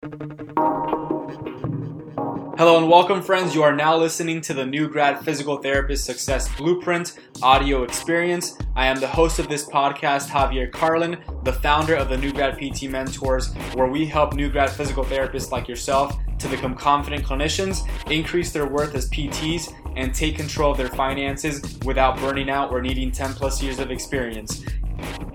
Hello and welcome, friends. You are now listening to the New Grad Physical Therapist Success Blueprint audio experience. I am the host of this podcast, Javier Carlin, the founder of the New Grad PT Mentors, where we help new grad physical therapists like yourself to become confident clinicians, increase their worth as PTs, and take control of their finances without burning out or needing 10 plus years of experience.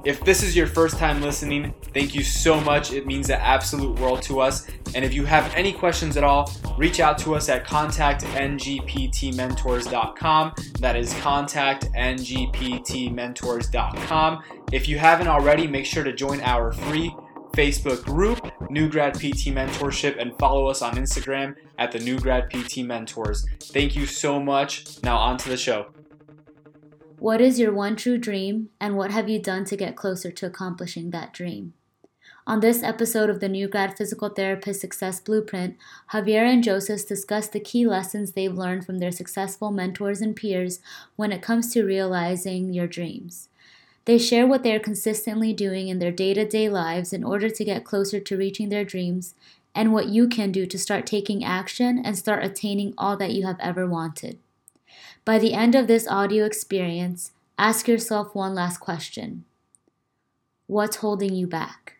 If this is your first time listening, thank you so much. It means the absolute world to us. And if you have any questions at all, reach out to us at contactngptmentors.com. That is contactngptmentors.com. If you haven't already, make sure to join our free Facebook group, New Grad PT Mentorship, and follow us on Instagram at the New Grad PT Mentors. Thank you so much. Now, on to the show. What is your one true dream, and what have you done to get closer to accomplishing that dream? On this episode of the New Grad Physical Therapist Success Blueprint, Javier and Joseph discuss the key lessons they've learned from their successful mentors and peers when it comes to realizing your dreams. They share what they are consistently doing in their day to day lives in order to get closer to reaching their dreams and what you can do to start taking action and start attaining all that you have ever wanted. By the end of this audio experience, ask yourself one last question What's holding you back?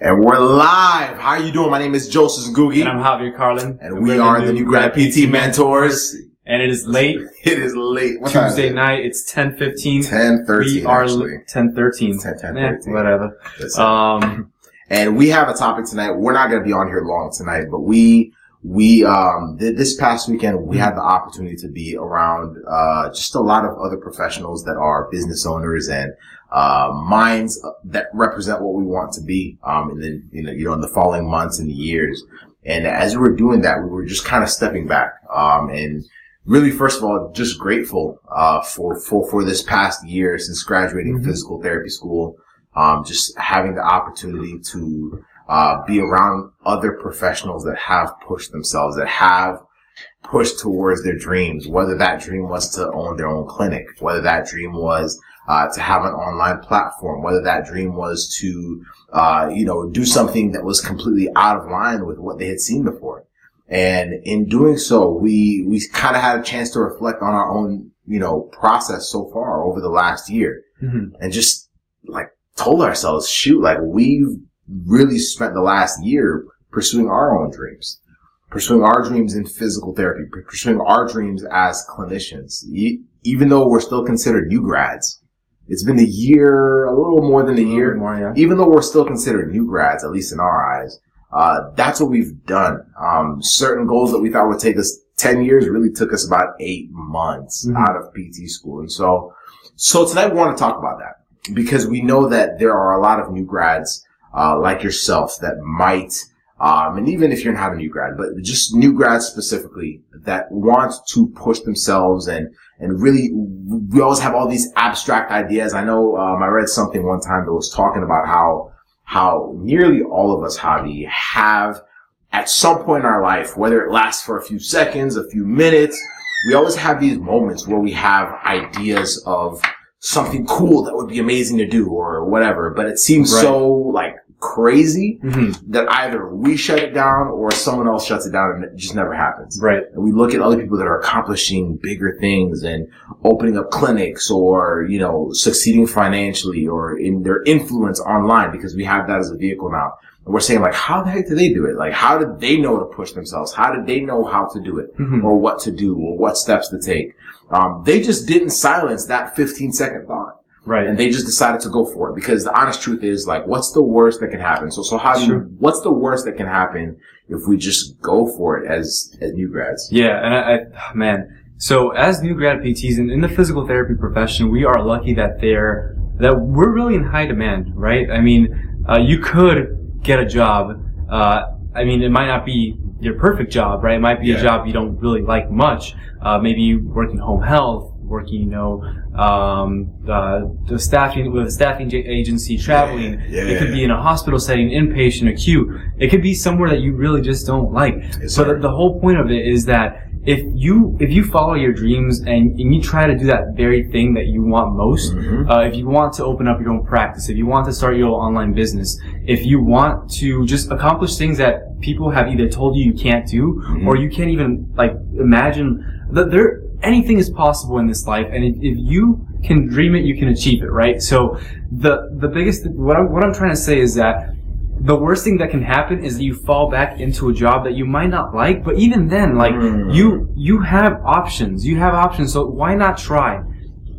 And we're live. How are you doing? My name is Joseph Googie. And I'm Javier Carlin. And we are the new grad PT mentors. And it is late. It is late. What Tuesday night. It's 10.15. 10.13 We are actually. 10.13. 10, 10, Eh, 13. whatever. Um, And we have a topic tonight. We're not going to be on here long tonight, but we, we, um, th- this past weekend, we had the opportunity to be around, uh, just a lot of other professionals that are business owners and, uh, minds that represent what we want to be, um, in the, you know, you know, in the following months and years. And as we were doing that, we were just kind of stepping back, um, and really, first of all, just grateful, uh, for, for, for this past year since graduating Mhm. physical therapy school um, just having the opportunity to uh, be around other professionals that have pushed themselves, that have pushed towards their dreams, whether that dream was to own their own clinic, whether that dream was uh, to have an online platform, whether that dream was to, uh, you know, do something that was completely out of line with what they had seen before. And in doing so, we, we kind of had a chance to reflect on our own, you know, process so far over the last year mhm. and just like told ourselves, shoot, like we've really spent the last year pursuing our own dreams, pursuing our dreams in physical therapy, pursuing our dreams as clinicians, E- even though we're still considered new grads. It's been a year, a little more than a year, More, yeah. even though we're still considered new grads, at least in our eyes. Uh, that's what we've done. Um, certain goals that we thought would take us 10 years really took us about eight months Mhm. out of PT school. And so, so tonight we want to talk about that because we know that there are a lot of new grads, uh, like yourself that might, um, and even if you're not a new grad, but just new grads specifically that want to push themselves and, and really, we always have all these abstract ideas. I know, um, I read something one time that was talking about how, how nearly all of us, Javi, have at some point in our life, whether it lasts for a few seconds, a few minutes, we always have these moments where we have ideas of something cool that would be amazing to do or whatever, but it seems Right. so like crazy Mhm. that either we shut it down or someone else shuts it down and it just never happens. Right. And we look at other people that are accomplishing bigger things and opening up clinics or, you know, succeeding financially or in their influence online because we have that as a vehicle now. And we're saying like, how the heck did they do it? Like, how did they know to push themselves? How did they know how to do it Mhm. or what to do or what steps to take? Um, they just didn't silence that 15 second thought Right. and they just decided to go for it because the honest truth is like, what's the worst that can happen? So, so how do you, what's the worst that can happen if we just go for it as, as new grads? Yeah, and I, I man. So as new grad PTs in, in the physical therapy profession, we are lucky that they're that we're really in high demand, right? I mean, uh, you could get a job. Uh, I mean, it might not be your perfect job, right? It might be Yeah. a job you don't really like much. Uh, maybe you work in home health, working, you know, um, uh, the staffing with a staffing agency, traveling. Yeah, it could yeah. be in a hospital setting, inpatient, acute. It could be somewhere that you really just don't like. Yes, so the, the whole point of it is that if you if you follow your dreams and, and you try to do that very thing that you want most, Mhm. uh, if you want to open up your own practice, if you want to start your own online business, if you want to just accomplish things that people have either told you you can't do Mhm. or you can't even like imagine that there anything is possible in this life, and if, if you can dream it, you can achieve it, right? So the the biggest what I'm what I'm trying to say is that the worst thing that can happen is that you fall back into a job that you might not like, but even then, like Mm. you you have options. You have options, so why not try?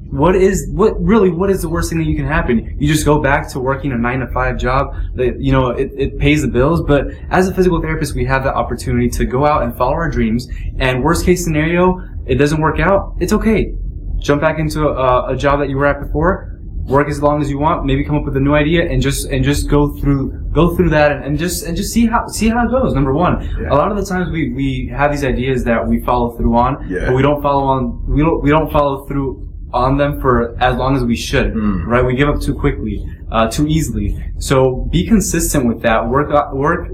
What is what really what is the worst thing that you can happen? You just go back to working a nine to five job that you know it, it pays the bills. But as a physical therapist, we have the opportunity to go out and follow our dreams. And worst case scenario, it doesn't work out. It's okay. Jump back into a, a job that you were at before. Work as long as you want. Maybe come up with a new idea and just and just go through go through that and, and just and just see how see how it goes. Number one, Yeah. a lot of the times we, we have these ideas that we follow through on, Yeah. but we don't follow on we don't we don't follow through on them for as long as we should. Mm. Right? We give up too quickly, uh, too easily. So be consistent with that. Work work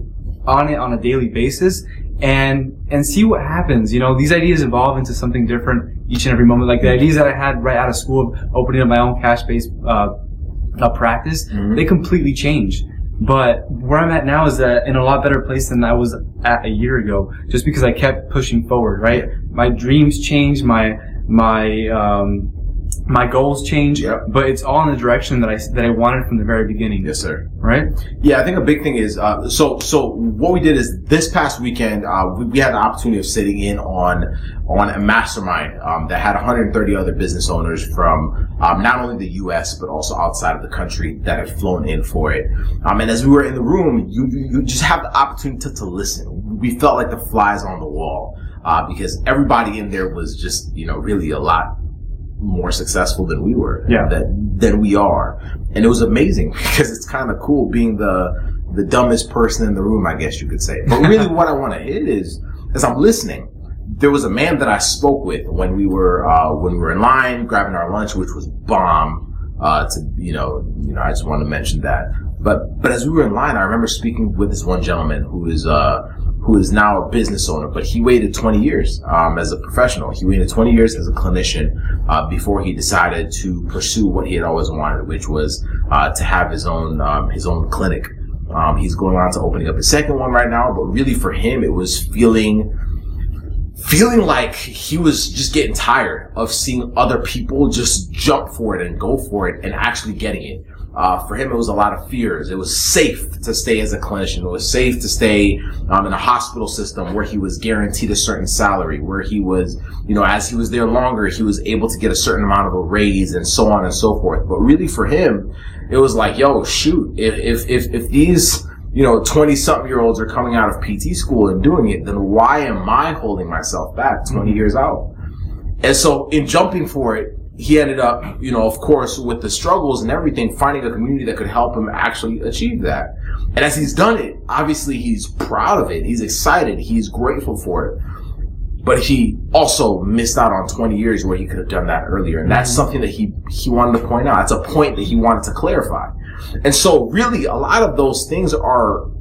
on it on a daily basis and and see what happens. You know, these ideas evolve into something different each and every moment. Like the ideas that I had right out of school of opening up my own cash based uh, uh, practice, Mhm. they completely change. But where I'm at now is that in a lot better place than I was at a year ago, just because I kept pushing forward. Right, my dreams changed, my my um, my goals change, Yep. but it's all in the direction that I that I wanted from the very beginning. Yes, sir. Right. Yeah, I think a big thing is uh, so. So what we did is this past weekend uh, we, we had the opportunity of sitting in on on a mastermind um, that had 130 other business owners from um, not only the U.S. but also outside of the country that had flown in for it. Um, and as we were in the room, you you just have the opportunity to, to listen. We felt like the flies on the wall uh, because everybody in there was just you know really a lot more successful than we were. Yeah. That, than we are. And it was amazing because it's kind of cool being the, the dumbest person in the room, I guess you could say. But really what I want to hit is, as I'm listening, there was a man that I spoke with when we were, uh, when we were in line grabbing our lunch, which was bomb, uh, to, you know, you know, I just want to mention that. But, but as we were in line, I remember speaking with this one gentleman who is, uh, who is now a business owner, but he waited 20 years um, as a professional. He waited 20 years as a clinician uh, before he decided to pursue what he had always wanted, which was uh, to have his own um, his own clinic. Um, he's going on to opening up a second one right now, but really for him, it was feeling feeling like he was just getting tired of seeing other people just jump for it and go for it and actually getting it. Uh, for him, it was a lot of fears. It was safe to stay as a clinician. It was safe to stay um, in a hospital system where he was guaranteed a certain salary, where he was, you know, as he was there longer, he was able to get a certain amount of a raise and so on and so forth. But really, for him, it was like, yo, shoot, if if if, if these you know, 20 something year olds are coming out of PT school and doing it, then why am I holding myself back 20 years out? And so in jumping for it, he ended up, you know, of course, with the struggles and everything, finding a community that could help him actually achieve that. And as he's done it, obviously he's proud of it. He's excited. He's grateful for it. But he also missed out on 20 years where he could have done that earlier. And that's mm-hmm. something that he, he wanted to point out. It's a point that he wanted to clarify. And so really a lot of those things are,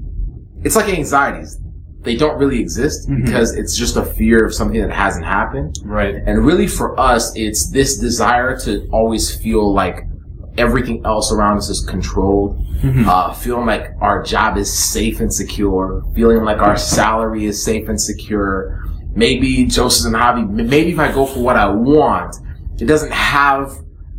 it's like anxieties. They don't really exist Mhm. because it's just a fear of something that hasn't happened. Right. And really for us, it's this desire to always feel like everything else around us is controlled, Mhm. uh, feeling like our job is safe and secure, feeling like our salary is safe and secure. Maybe Joseph and Javi, maybe if I go for what I want, it doesn't have,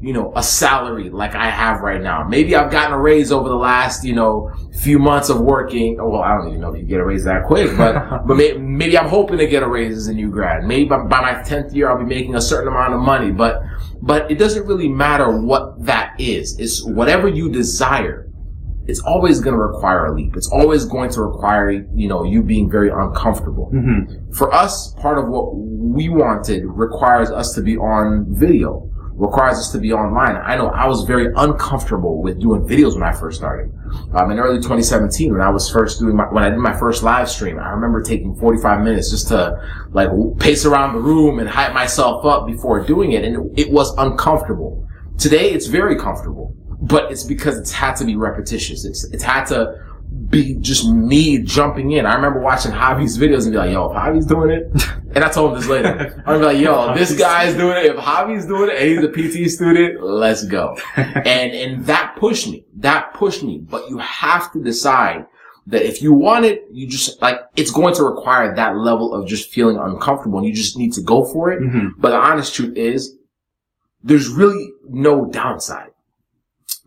you know, a salary like I have right now. Maybe I've gotten a raise over the last, you know, few months of working. Oh well, I don't even know if you get a raise that quick, but, but may, maybe I'm hoping to get a raise as a new grad. Maybe by, by my 10th year, I'll be making a certain amount of money, but, but it doesn't really matter what that is. It's whatever you desire it's always going to require a leap. It's always going to require, you know, you being very uncomfortable. Mhm. For us, part of what we wanted requires us to be on video, requires us to be online. I know I was very uncomfortable with doing videos when I first started. Um, in early 2017, when I was first doing my, when I did my first live stream, I remember taking 45 minutes just to like pace around the room and hype myself up before doing it. And it, it was uncomfortable. Today, it's very comfortable but it's because it's had to be repetitious. It's it's had to be just me jumping in. I remember watching Javi's videos and be like, yo, if Javi's doing it, and I told him this later. I'm like, yo, this guy's doing it. If Javi's doing it and he's a PT student, let's go. and, and that pushed me. That pushed me. But you have to decide that if you want it, you just like, it's going to require that level of just feeling uncomfortable and you just need to go for it. Mm-hmm. But the honest truth is, there's really no downside.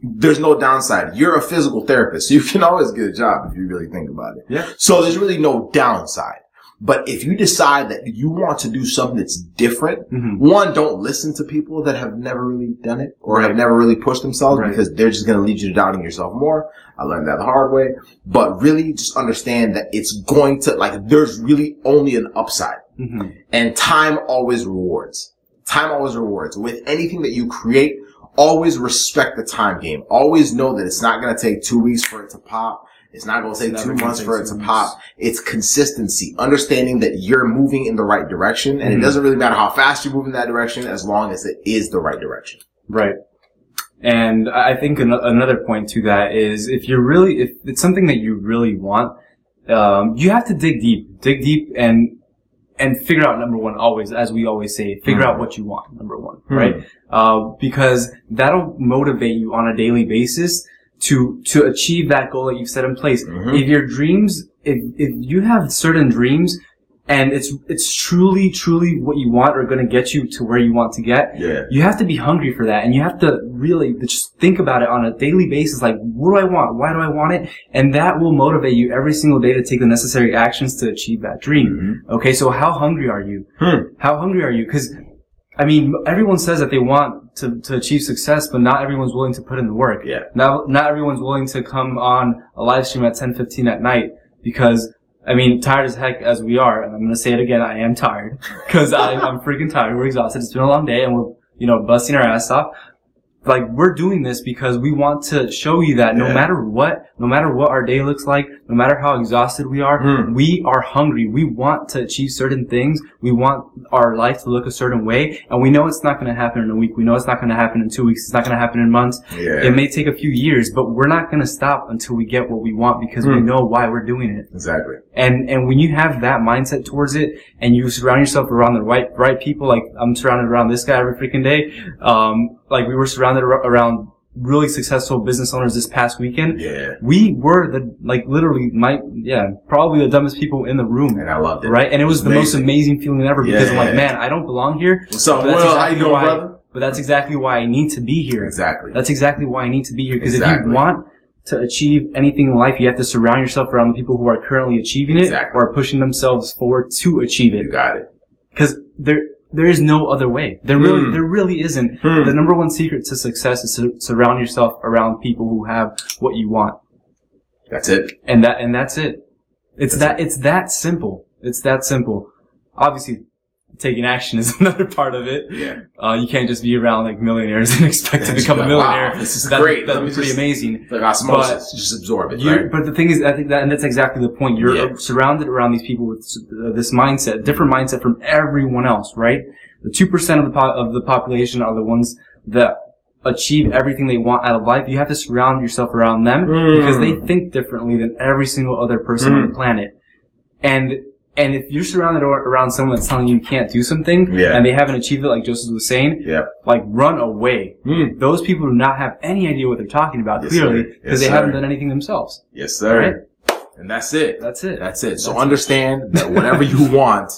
There's no downside. You're a physical therapist, so you can always get a job if you really think about it. Yeah. So there's really no downside. But if you decide that you want to do something that's different, Mhm. one, don't listen to people that have never really done it or have never really pushed themselves Right. because they're just going to lead you to doubting yourself more. I learned that the hard way. But really just understand that it's going to, like, there's really only an upside. Mm-hmm. And time always rewards. Time always rewards. With anything that you create, always respect the time game. Always know that it's not going to take two weeks for it to pop. It's not going to take two months for it to pop. It's consistency. Understanding that you're moving in the right direction. And Mhm. it doesn't really matter how fast you move in that direction as long as it is the right direction. Right. And I I think an- another point to that is if you're really, if it's something that you really want, um, you have to dig deep, dig deep and, and figure out number one, always, as we always say, figure Hmm. out what you want, number one, Hmm. right? Uh, because that'll motivate you on a daily basis to, to achieve that goal that you've set in place. Mhm. If your dreams, if, if you have certain dreams and it's, it's truly, truly what you want or going to get you to where you want to get, Yeah. you have to be hungry for that and you have to really just think about it on a daily basis like what do i want? Why do i want it? And that will motivate you every single day to take the necessary actions to achieve that dream. Okay so how hungry are you? Hmm. how hungry are you? Because i mean everyone says that they want to, to achieve success but not everyone's willing to put in the work. Yeah. not, not everyone's willing to come on a live stream at 10 15 at night because I mean, tired as heck as we are, and I'm gonna say it again, I am tired. Cause I, I'm freaking tired, we're exhausted, it's been a long day, and we're, you know, busting our ass off. Like, we're doing this because we want to show you that no Yeah. matter what, no matter what our day looks like, no matter how exhausted we are, Hmm. we are hungry. We want to achieve certain things. We want our life to look a certain way, and we know it's not gonna happen in a week. We know it's not gonna happen in two weeks. It's not gonna happen in months. Yeah. It may take a few years, but we're not gonna stop until we get what we want because we Hmm. know why we're doing it. Exactly. And and when you have that mindset towards it, and you surround yourself around the right right people, like I'm surrounded around this guy every freaking day. Um, like we were surrounded ar- around really successful business owners this past weekend. Yeah. We were the like literally my yeah probably the dumbest people in the room. And I loved it. Right, and it was the most Amazing. feeling ever because I'm like, man, I don't belong here. What's up, but that's Will? How you exactly doing, why- brother? But that's exactly why I need to be here. Exactly. That's exactly why I need to be here. Because if you want to achieve anything in life, you have to surround yourself around the people who are currently achieving it or are pushing themselves forward to achieve You it. got it. Because there, there is no other way. There really, Hmm. there really isn't. Hmm. The number one secret to success is to surround yourself around people who have what you want, That's it. and that, and that's it. It's That's that, it's that simple. It's that simple. Obviously, taking action is another part of it. Yeah. Uh, you can't just be around like millionaires and expect to become a like, wow, millionaire. this is That- great. That'd be pretty just- amazing. Like osmosis. just absorb it, You, right? But the thing is, I think that, and that's exactly the point. You're Yeah. surrounded around these people with uh, this mindset, different mindset from everyone else, right? The two percent of the po- of the population are the ones that achieve everything they want out of life. You have to surround yourself around them Mm. because they think differently than every single other person on Mm. the planet. And and if you're surrounded ar- around someone that's telling you you can't do something, Yeah. and they haven't achieved it, like Joseph was saying, yeah. like run away. Mm. Those people do not have any idea what they're talking about, Yes, clearly, because Yes, they sir. haven't done anything themselves. Yes, sir. Right? And that's it. That's it. That's it. So That's it. understand that whatever you want,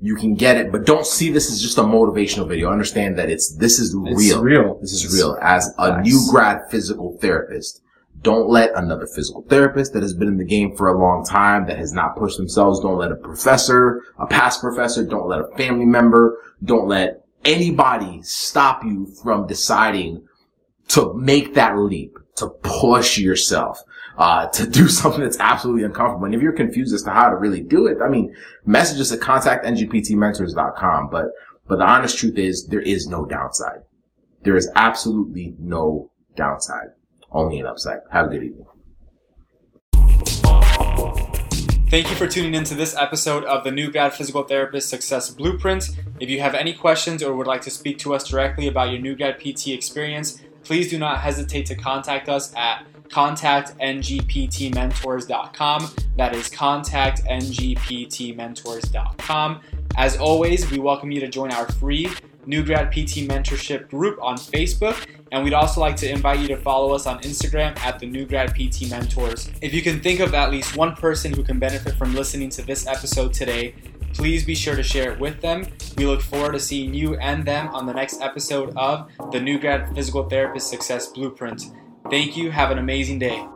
you can get it, but don't see this as just a motivational video. Understand that it's, this is It's real. real. This is It's real. As a facts. new grad physical therapist, don't let another physical therapist that has been in the game for a long time, that has not pushed themselves, don't let a professor, a past professor, don't let a family member, don't let anybody stop you from deciding to make that leap, to push yourself, uh, to do something that's absolutely uncomfortable. And if you're confused as to how to really do it, I mean, message us at contactngptmentors.com. But, but the honest truth is there is no downside. There is absolutely no downside. Only an upside. Have a good evening. Thank you for tuning in to this episode of the New Grad Physical Therapist Success Blueprint. If you have any questions or would like to speak to us directly about your New Grad PT experience, please do not hesitate to contact us at contactngptmentors.com. That is contactngptmentors.com. As always, we welcome you to join our free New Grad PT Mentorship group on Facebook. And we'd also like to invite you to follow us on Instagram at the New Grad PT Mentors. If you can think of at least one person who can benefit from listening to this episode today, please be sure to share it with them. We look forward to seeing you and them on the next episode of the New Grad Physical Therapist Success Blueprint. Thank you. Have an amazing day.